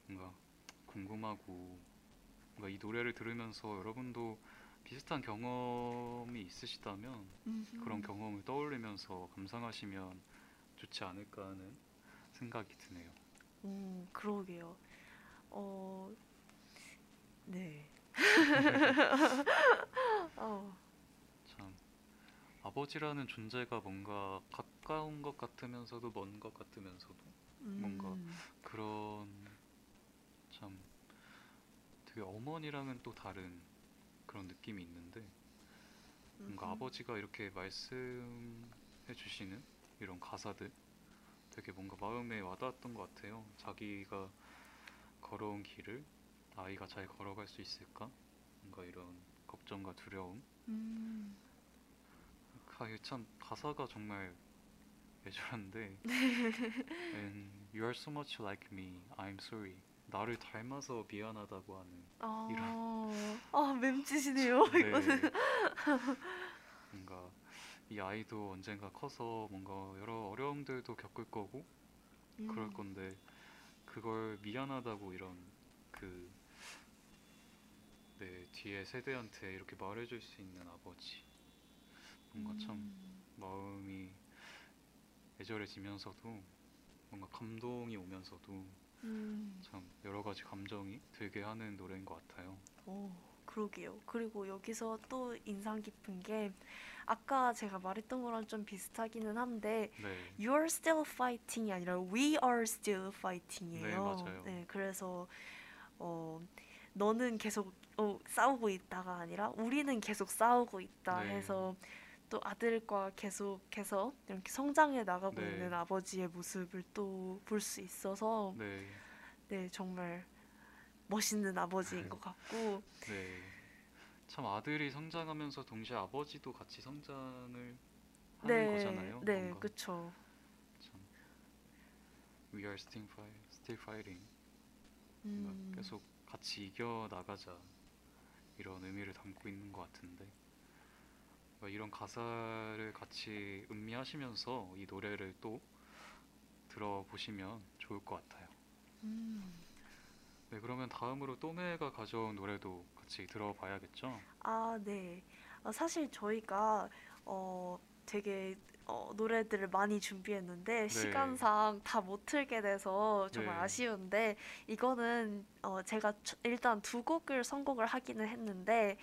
뭔가 궁금하고 뭔가 이 노래를 들으면서 여러분도 비슷한 경험이 있으시다면 음흠. 그런 경험을 떠올리면서 감상하시면 좋지 않을까 하는 생각이 드네요. 음, 그러게요. 어, 네. [laughs] [laughs] 어, 참 아버지라는 존재가 뭔가 가까운 것 같으면서도 먼 것 같으면서도 뭔가 음, 그런 참 되게 어머니랑은 또 다른 그런 느낌이 있는데 뭔가 음흠. 아버지가 이렇게 말씀해 주시는 이런 가사들 되게 뭔가 마음에 와닿았던 것 같아요. 자기가 걸어온 길을 아이가 잘 걸어갈 수 있을까? 뭔가 이런 걱정과 두려움. 음, 참 가사가 정말 애절한데 [laughs] And you are so much like me, I'm sorry. 나를 닮아서 미안하다고 하는 아, 아, 맴짓이네요, [laughs] 이거는. 네. [laughs] 뭔가 이 아이도 언젠가 커서 뭔가 여러 어려움들도 겪을 거고 그럴 음, 건데 그걸 미안하다고 이런 그 네, 뒤에 세대한테 이렇게 말해줄 수 있는 아버지 뭔가 참 음, 마음이 애절해지면서도 뭔가 감동이 오면서도 음, 참 여러 가지 감정이 들게 하는 노래인 것 같아요. 오, 그러게요. 그리고 여기서 또 인상 깊은 게 아까 제가 말했던 거랑 좀 비슷하기는 한데 네, You're still fighting이 아니라 We are still fighting이에요. 네, 맞아요. 네, 그래서 어, 너는 계속 어, 싸우고 있다가 아니라 우리는 계속 싸우고 있다 네. 해서 또 아들과 계속해서 이렇게 성장해 나가고 네. 있는 아버지의 모습을 또 볼 수 있어서 네, 네 정말 멋있는 아버지인 것 같고 [laughs] 네. 참 아들이 성장하면서 동시에 아버지도 같이 성장을 하는 네, 거잖아요. 네. 참 We are still, fight, still fighting. 음, 계속 같이 이겨 나가자 이런 의미를 담고 있는 것 같은데 이런 가사를 같이 음미하시면서 이 노래를 또 들어보시면 좋을 것 같아요. 음, 네, 그러면 다음으로 또메가 가져온 노래도 같이 들어봐야겠죠? 아, 네. 어, 사실 저희가 어, 되게 어, 노래들을 많이 준비했는데 시간상 다 못 틀게 돼서 정말 네. 아쉬운데 이거는 어, 제가 초- 일단 두 곡을 선곡을 하기는 했는데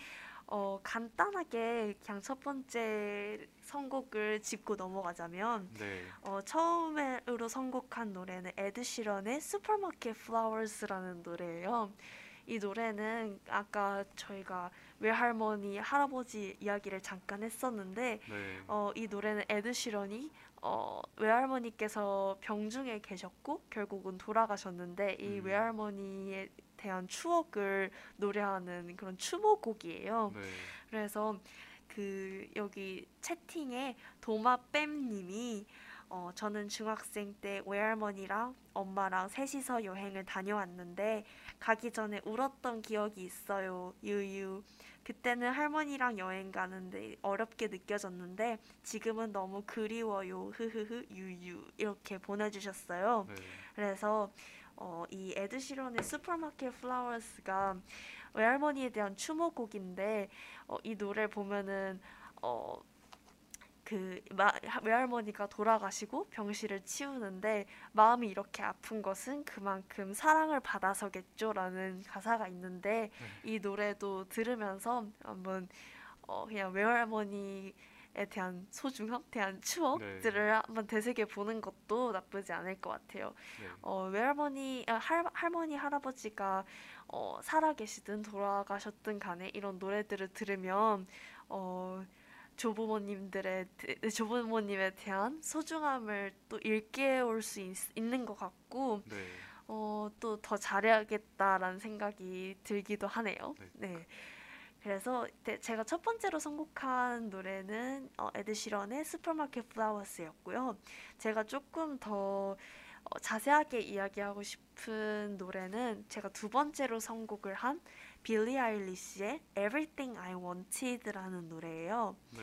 어, 간단하게 그냥 첫 번째 선곡을 짚고 넘어가자면 네. 어, 처음으로 선곡한 노래는 에드 시런의 Supermarket Flowers라는 노래예요. 이 노래는 아까 저희가 외할머니, 할아버지 이야기를 잠깐 했었는데 네. 어, 이 노래는 에드 시런이 어, 외할머니께서 병중에 계셨고 결국은 돌아가셨는데 이 음. 외할머니에 대한 추억을 노래하는 그런 추모곡이에요. 네. 그래서 그 여기 채팅에 도마뱀님이 어, 저는 중학생 때 외할머니랑 엄마랑 셋이서 여행을 다녀왔는데 가기 전에 울었던 기억이 있어요. 유유. 그때는 할머니랑 여행 가는데 어렵게 느껴졌는데 지금은 너무 그리워요. 흐흐흐 유유. 이렇게 보내주셨어요. 네. 그래서 어, 이 에드 시런의 Supermarket Flowers가 외할머니에 대한 추모곡인데 어, 이 노래 보면은 어, 그 마, 외할머니가 돌아가시고 병실을 치우는데 마음이 이렇게 아픈 것은 그만큼 사랑을 받아서겠죠라는 가사가 있는데 이 노래도 들으면서 한번 어, 그냥 외할머니에 대한 소중함, 대한 추억들을 한번 되새겨 보는 것도 나쁘지 않을 것 같아요. 네. 어, 외할머니, 아, 할, 할머니, 할아버지가 어, 살아계시든 돌아가셨든 간에 이런 노래들을 들으면 어, 조부모님들의 대- 조부모님에 대한 소중함을 또 일깨울 수 있, 있는 것 같고 네. 어, 또 더 잘해야겠다라는 생각이 들기도 하네요. 네. 네. 그래서 네, 제가 첫 번째로 선곡한 노래는 어, 에드 시런의 Supermarket Flowers였고요. 제가 조금 더 어, 자세하게 이야기하고 싶은 노래는 제가 두 번째로 선곡을 한 빌리 아일리시의 Everything I Wanted라는 노래예요. 네.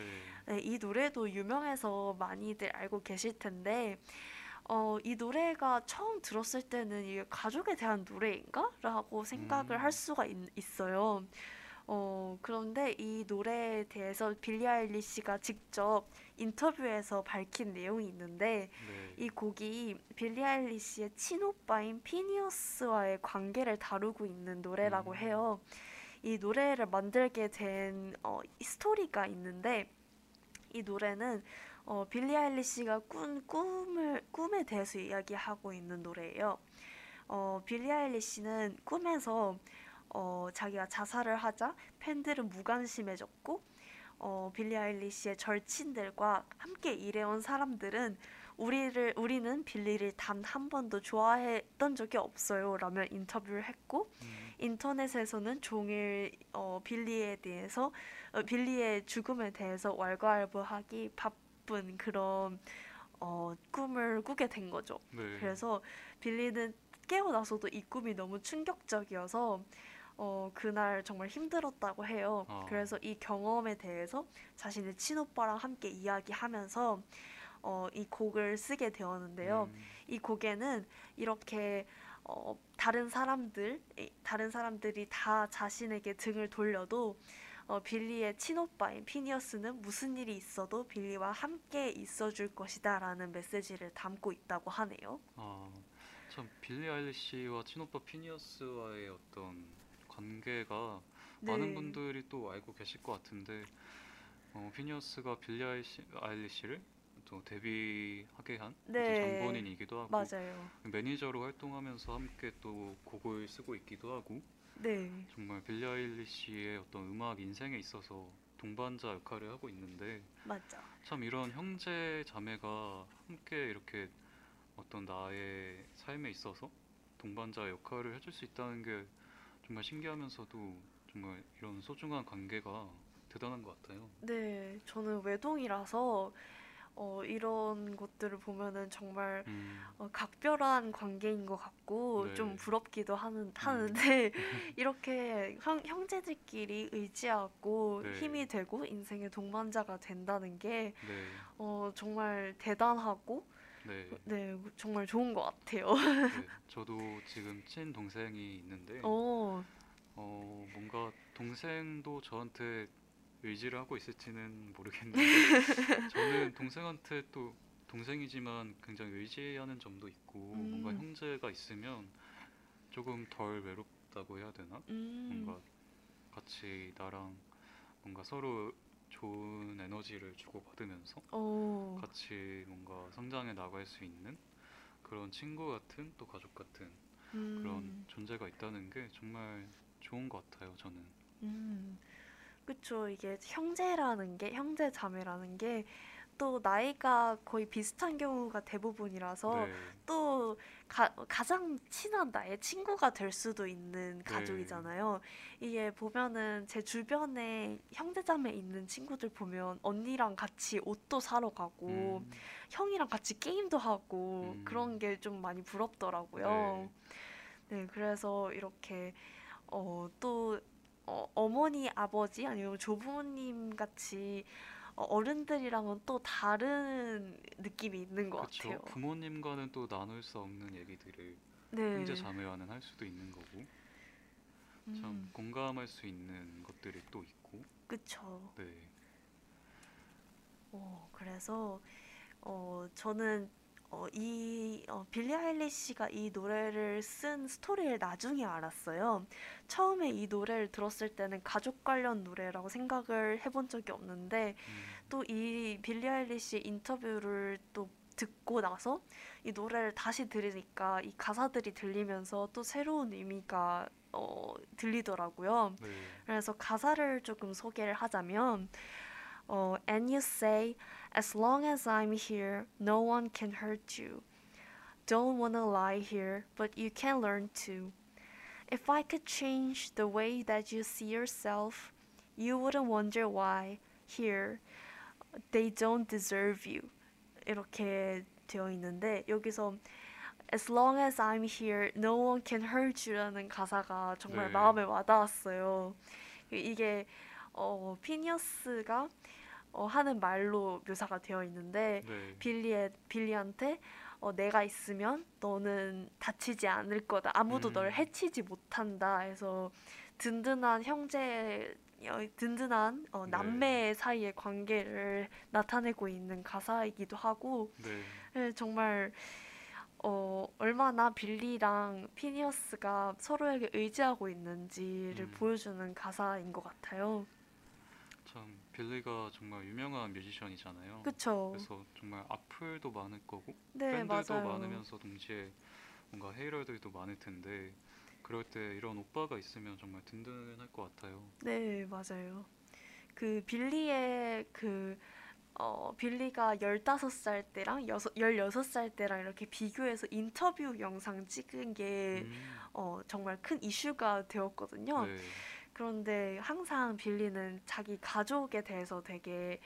네, 이 노래도 유명해서 많이들 알고 계실 텐데 어, 이 노래가 처음 들었을 때는 이게 가족에 대한 노래인가? 라고 생각을 음. 할 수가 있, 있어요. 어, 그런데 이 노래에 대해서 빌리 아일리시가 직접 인터뷰에서 밝힌 내용이 있는데 네. 이 곡이 빌리 아일리시의 친오빠인 피니어스와의 관계를 다루고 있는 노래라고 음. 해요. 이 노래를 만들게 된 어, 이 스토리가 있는데 이 노래는 어, 빌리 아일리시가 꾼 꿈을 꿈에 대해서 이야기하고 있는 노래예요. 어, 빌리 아일리시는 꿈에서 어, 자기가 자살을 하자 팬들은 무관심해졌고 어, 빌리 아일리시의 절친들과 함께 일해온 사람들은 우리를 우리는 빌리를 단 한 번도 좋아했던 적이 없어요. 라며 인터뷰를 했고 음, 인터넷에서는 종일 어, 빌리에 대해서 어, 빌리의 죽음에 대해서 왈가왈부하기 바쁜 그런 어, 꿈을 꾸게 된 거죠. 네. 그래서 빌리는 깨어나서도 이 꿈이 너무 충격적이어서 어, 그날 정말 힘들었다고 해요. 아. 그래서 이 경험에 대해서 자신의 친오빠랑 함께 이야기하면서 어, 이 곡을 쓰게 되었는데요. 음, 이 곡에는 이렇게 어, 다른 사람들, 이- 다른 사람들이 다 자신에게 등을 돌려도 어, 빌리의 친오빠인 피니어스는 무슨 일이 있어도 빌리와 함께 있어줄 것이다라는 메시지를 담고 있다고 하네요. 아, 참 빌리 아일리시와 친오빠 피니어스와의 어떤 관계가 네. 많은 분들이 또 알고 계실 것 같은데 어, 피니어스가 빌리 아이시, 아일리시를 또 데뷔하게 한 네. 장본인이기도 하고 맞아요. 매니저로 활동하면서 함께 또 곡을 쓰고 있기도 하고 네, 정말 빌리 아일리시의 어떤 음악 인생에 있어서 동반자 역할을 하고 있는데 맞아. 참 이런 형제 자매가 함께 이렇게 어떤 나의 삶에 있어서 동반자 역할을 해줄 수 있다는 게 정말 신기하면서도 정말 이런 소중한 관계가 대단한 것 같아요. 네, 저는 외동이라서 어, 이런 것들을 보면은 정말 음, 어, 각별한 관계인 것 같고 네. 좀 부럽기도 하는 하는데 [laughs] 이렇게 형, 형제들끼리 의지하고 네. 힘이 되고 인생의 동반자가 된다는 게 네, 어, 정말 대단하고 네. 네, 정말 좋은 것 같아요. 네. 저도 지금 친 동생이 있는데 어, 어, 뭔가 동생도 저한테 의지를 하고 있을지는 모르겠는데 [laughs] 저는 동생한테 또 동생이지만 굉장히 의지하는 점도 있고 뭔가 음. 형제가 있으면 조금 덜 외롭다고 해야 되나? 음, 뭔가 같이 나랑 뭔가 서로 좋은 에너지를 주고받으면서 어, 같이 뭔가 성장해 나갈 수 있는 그런 친구 같은 또 가족 같은 그런 음, 존재가 있다는 게 정말 좋은 것 같아요, 저는. 음, 그쵸. 이게 형제라는 게, 형제 자매라는 게 또 나이가 거의 비슷한 경우가 대부분이라서 네, 또 가, 가장 친한 나의 친구가 될 수도 있는 가족이잖아요. 이게 보면은 제 주변에 형제자매 있는 친구들 보면 언니랑 같이 옷도 사러 가고 음, 형이랑 같이 게임도 하고 음. 그런 게 좀 많이 부럽더라고요. 네, 그래서 이렇게 어, 또 어, 어머니, 아버지 아니면 조부모님 같이 어, 어른들이랑은 또 다른 느낌이 있는 것 그쵸. 같아요. 부모님과는 또 나눌 수 없는 얘기들을 네. 형제 자매와는 할 수도 있는 거고 참 음, 공감할 수 있는 것들이 또 있고 그쵸. 네, 어, 그래서 어, 저는 어, 이 어, 빌리 아일리시가 이 노래를 쓴 스토리를 나중에 알았어요. 처음에 이 노래를 들었을 때는 가족 관련 노래라고 생각을 해본 적이 없는데 음, 또이 빌리 아일리시 인터뷰를 또 듣고 나서 이 노래를 다시 들으니까 이 가사들이 들리면서 또 새로운 의미가 어, 들리더라고요. 네, 그래서 가사를 조금 소개를 하자면 어, And you say, as long as I'm here, no one can hurt you. Don't wanna lie here, but you can learn to. If I could change the way that you see yourself, you wouldn't wonder why here they don't deserve you. 이렇게 되어 있는데 여기서 As long as I'm here, no one can hurt you라는 가사가 정말 네. 마음에 와닿았어요. 이게 어, 피니어스가 어, 하는 말로 묘사가 되어 있는데 네, 빌리의 빌리한테 어, 내가 있으면 너는 다치지 않을 거다. 아무도 음. 널 해치지 못한다. 해서 든든한 형제 어, 든든한 어, 네. 남매 사이의 관계를 나타내고 있는 가사이기도 하고 네, 네, 정말 어, 얼마나 빌리랑 피니어스가 서로에게 의지하고 있는지를 음. 보여주는 가사인 것 같아요. 참 빌리가 정말 유명한 뮤지션이잖아요. 그쵸? 그래서 정말 악플도 많을 거고 네, 팬들도 맞아요. 많으면서 동시에 뭔가 헤이러들도 많을 텐데 그럴 때 이런 오빠가 있으면 정말 든든할 것 같아요. 네, 맞아요. 그 빌리의 그 어, 빌리가 15살 때랑 여섯, 16살 때랑 이렇게 비교해서 인터뷰 영상 찍은 게 음, 어, 정말 큰 이슈가 되었거든요. 네, 그런데 항상 빌리는 자기 가족에 대해서 되게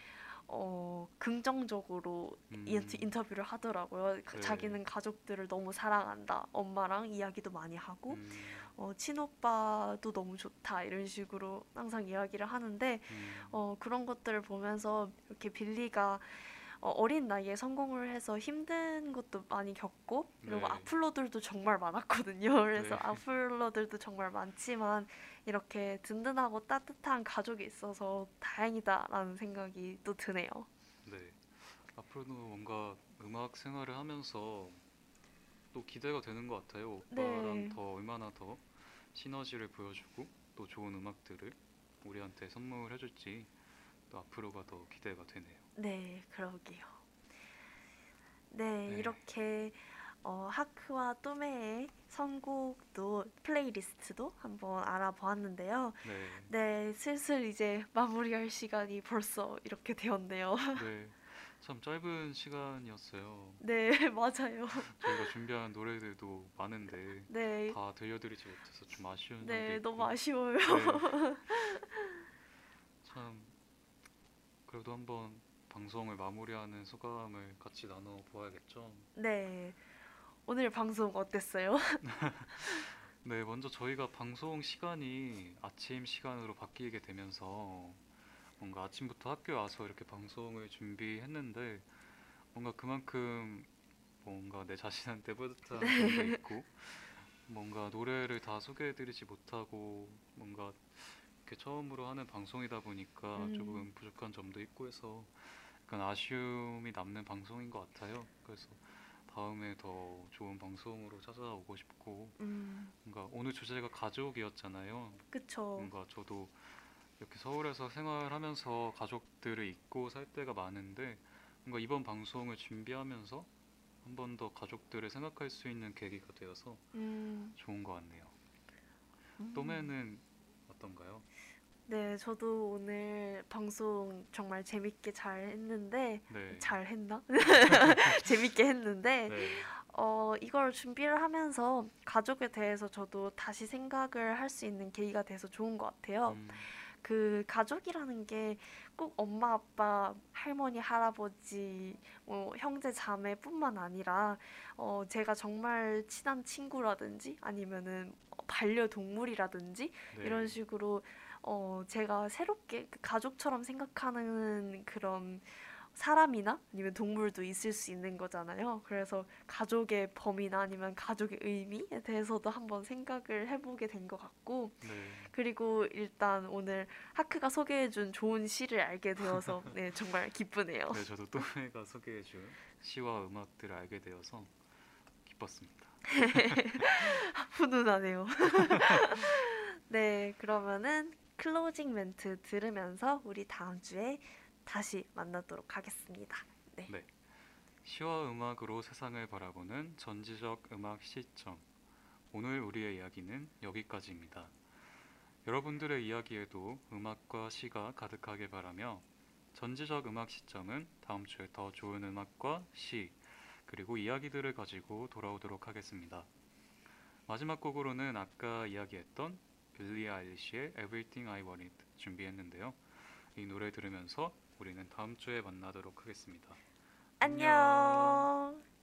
어, 긍정적으로 음, 인터- 인터뷰를 하더라고요. 그 네. 자기는 가족들을 너무 사랑한다. 엄마랑 이야기도 많이 하고 음, 어, 친오빠도 너무 좋다. 이런 식으로 항상 이야기를 하는데 음, 어, 그런 것들을 보면서 이렇게 빌리가 어, 어린 나이에 성공을 해서 힘든 것도 많이 겪고 그리고 네. 악플러들도 정말 많았거든요. [laughs] 그래서 네. 악플러들도 정말 많지만 이렇게 든든하고 따뜻한 가족이 있어서 다행이다라는 생각이 또 드네요. 네. 앞으로도 뭔가 음악 생활을 하면서 또 기대가 되는 것 같아요. 오빠랑 네. 더 얼마나 더 시너지를 보여주고 또 좋은 음악들을 우리한테 선물해줄지 또 앞으로가 더 기대가 되네요. 네, 그러게요. 네, 네. 이렇게 어, 하크와 또메의 선곡도 플레이리스트도 한번 알아보았는데요. 네, 네, 슬슬 이제 마무리할 시간이 벌써 이렇게 되었네요. [laughs] 네. 참 짧은 시간이었어요. 네, [laughs] 맞아요. 저희가 준비한 노래들도 많은데 네, 다 들려드리지 못해서 좀 아쉬운 네. 너무 아쉬워요. 네. [laughs] 참 그래도 한번 방송을 마무리하는 소감을 같이 나눠 보아야겠죠. 네, 오늘 방송 어땠어요? [laughs] 네, 먼저 저희가 방송 시간이 아침 시간으로 바뀌게 되면서 뭔가 아침부터 학교에 와서 이렇게 방송을 준비했는데 뭔가 그만큼 뭔가 내 자신한테 [laughs] 뿌듯한 점도 있고 뭔가 노래를 다 소개해드리지 못하고 뭔가 이렇게 처음으로 하는 방송이다 보니까 음. 조금 부족한 점도 있고 해서 약간 아쉬움이 남는 방송인 것 같아요. 그래서 다음에 더 좋은 방송으로 찾아오고 싶고 음, 뭔가 오늘 주제가 가족이었잖아요. 그쵸. 뭔가 저도 이렇게 서울에서 생활하면서 가족들을 잊고 살 때가 많은데 뭔가 이번 방송을 준비하면서 한 번 더 가족들을 생각할 수 있는 계기가 되어서 음, 좋은 것 같네요. 음. 또매는 어떤가요? 네, 저도 오늘 방송 정말 재밌게 잘 했는데, 네. 잘 했나? [laughs] 재밌게 했는데, 네. 어, 이걸 준비를 하면서 가족에 대해서 저도 다시 생각을 할 수 있는 계기가 돼서 좋은 것 같아요. 음, 그 가족이라는 게 꼭 엄마, 아빠, 할머니, 할아버지, 뭐 형제, 자매뿐만 아니라 어 제가 정말 친한 친구라든지 아니면은 반려동물이라든지 네. 이런 식으로 어 제가 새롭게 그 가족처럼 생각하는 그런 사람이나 아니면 동물도 있을 수 있는 거잖아요. 그래서 가족의 범위나 아니면 가족의 의미에 대해서도 한번 생각을 해보게 된 것 같고 네. 그리고 일단 오늘 하크가 소개해준 좋은 시를 알게 되어서 [laughs] 네 정말 기쁘네요. 네, 저도 또매가 소개해준 시와 음악들을 알게 되어서 기뻤습니다. [laughs] 훈훈하네요. [laughs] 네 그러면은 클로징 멘트 들으면서 우리 다음 주에 다시 만나도록 하겠습니다. 네. 네. 시와 음악으로 세상을 바라보는 전지적 음악 시점. 오늘 우리의 이야기는 여기까지입니다. 여러분들의 이야기에도 음악과 시가 가득하게 바라며 전지적 음악 시점은 다음 주에 더 좋은 음악과 시 그리고 이야기들을 가지고 돌아오도록 하겠습니다. 마지막 곡으로는 아까 이야기했던 빌리 아일리시의 Everything I Wanted 준비했는데요. 이 노래 들으면서 우리는 다음 주에 만나도록 하겠습니다. 안녕.